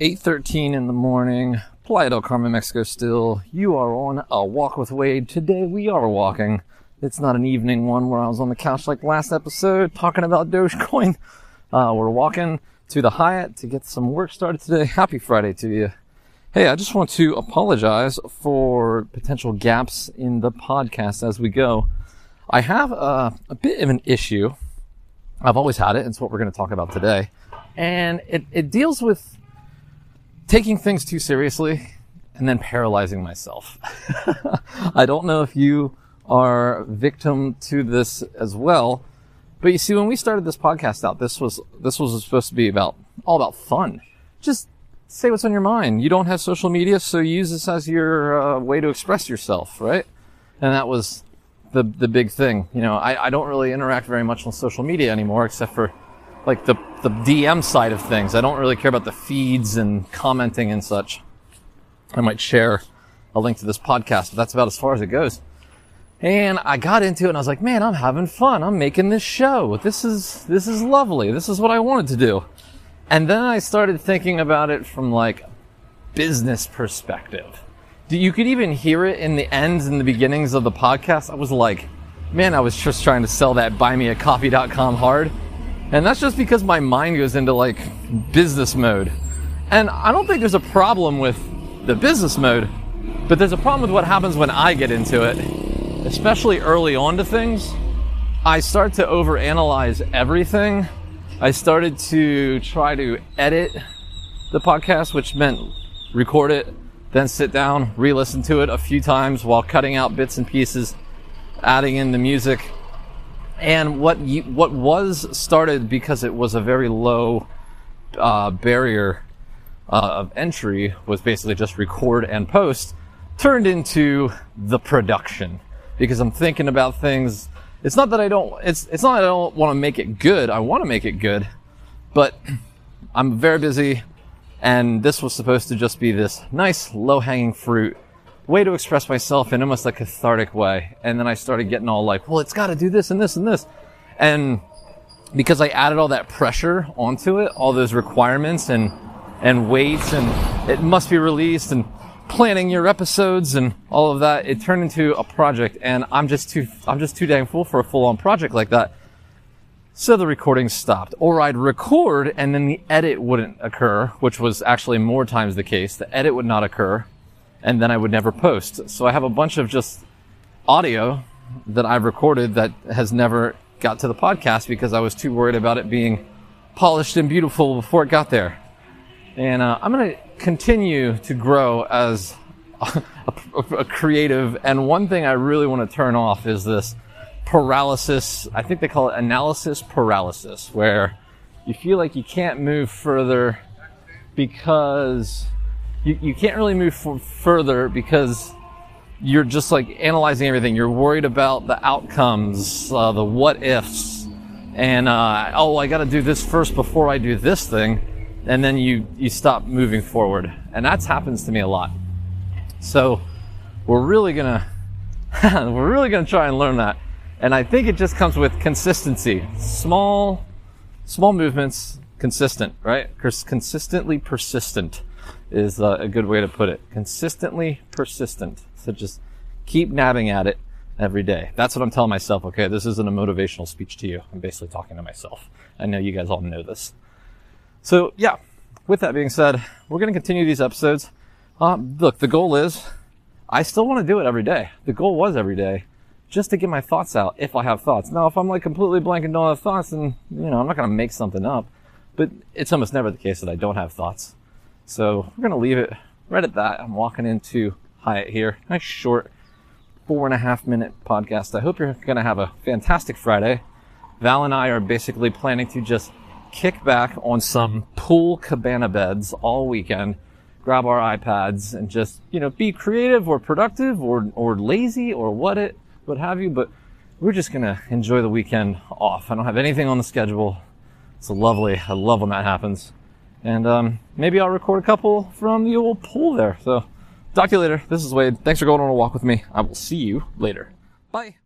8.13 in the morning, Playa del Carmen, Mexico still. You are on a walk with Wade. Today we are walking. It's not an evening one where I was on the couch like last episode talking about Dogecoin. Uh, we're walking to the Hyatt to get some work started today. Happy Friday to you. Hey, I just want to apologize for potential gaps in the podcast as we go. I have a, a bit of an issue. I've always had it. and It's what we're going to talk about today. And it, it deals with taking things too seriously and then paralyzing myself. I don't know if you are victim to this as well, but you see, when we started this podcast out, this was, this was supposed to be about, all about fun. Just say what's on your mind. You don't have social media, so use this as your uh, way to express yourself, right? And that was the, the big thing. You know, I, I don't really interact very much on social media anymore, except for like the, the DM side of things. I don't really care about the feeds and commenting and such. I might share a link to this podcast, but that's about as far as it goes. And I got into it and I was like, man, I'm having fun. I'm making this show. This is, this is lovely. This is what I wanted to do. And then I started thinking about it from like business perspective. You could even hear it in the ends and the beginnings of the podcast. I was like, man, I was just trying to sell that buymeacoffee.com hard. And that's just because my mind goes into like business mode. And I don't think there's a problem with the business mode, but there's a problem with what happens when I get into it, especially early on to things. I start to overanalyze everything. I started to try to edit the podcast, which meant record it, then sit down, re-listen to it a few times while cutting out bits and pieces, adding in the music, and what you, what was started because it was a very low uh, barrier uh, of entry was basically just record and post turned into the production because I'm thinking about things. It's not that I don't. It's it's not that I don't want to make it good. I want to make it good, but I'm very busy, and this was supposed to just be this nice low hanging fruit way to express myself in almost a cathartic way. And then I started getting all like, well, it's got to do this and this and this. And because I added all that pressure onto it, all those requirements and, and weights and it must be released and planning your episodes and all of that, it turned into a project and I'm just too, I'm just too dang full for a full on project like that. So the recording stopped. Or I'd record and then the edit wouldn't occur, which was actually more times the case. The edit would not occur and then I would never post. So I have a bunch of just audio that I've recorded that has never got to the podcast because I was too worried about it being polished and beautiful before it got there. And uh, I'm going to continue to grow as a, a, a, creative. And one thing I really want to turn off is this paralysis. I think they call it analysis paralysis, where you feel like you can't move further because you, you can't really move further because you're just like analyzing everything. You're worried about the outcomes, uh, the what ifs, and uh, oh, I got to do this first before I do this thing, and then you you stop moving forward, and that happens to me a lot. So we're really gonna we're really gonna try and learn that, and I think it just comes with consistency, small small movements, consistent, right? Consistently persistent is uh, a good way to put it. Consistently persistent. So just keep nabbing at it every day. That's what I'm telling myself. Okay, this isn't a motivational speech to you. I'm basically talking to myself. I know you guys all know this. So yeah, with that being said, we're going to continue these episodes. Um, look, the goal is I still want to do it every day. The goal was every day just to get my thoughts out if I have thoughts. Now, if I'm like completely blank and don't have thoughts, then, you know, I'm not going to make something up. But it's almost never the case that I don't have thoughts. So we're gonna leave it right at that. I'm walking into Hyatt here. Nice short four and a half minute podcast. I hope you're gonna have a fantastic Friday. Val and I are basically planning to just kick back on some pool cabana beds all weekend, grab our iPads and just, you know, be creative or productive or, or lazy or what it, what have you. But we're just gonna enjoy the weekend off. I don't have anything on the schedule. It's lovely. I love when that happens. And um, maybe I'll record a couple from the old pool there. So, talk to you later. This is Wade. Thanks for going on a walk with me. I will see you later. Bye.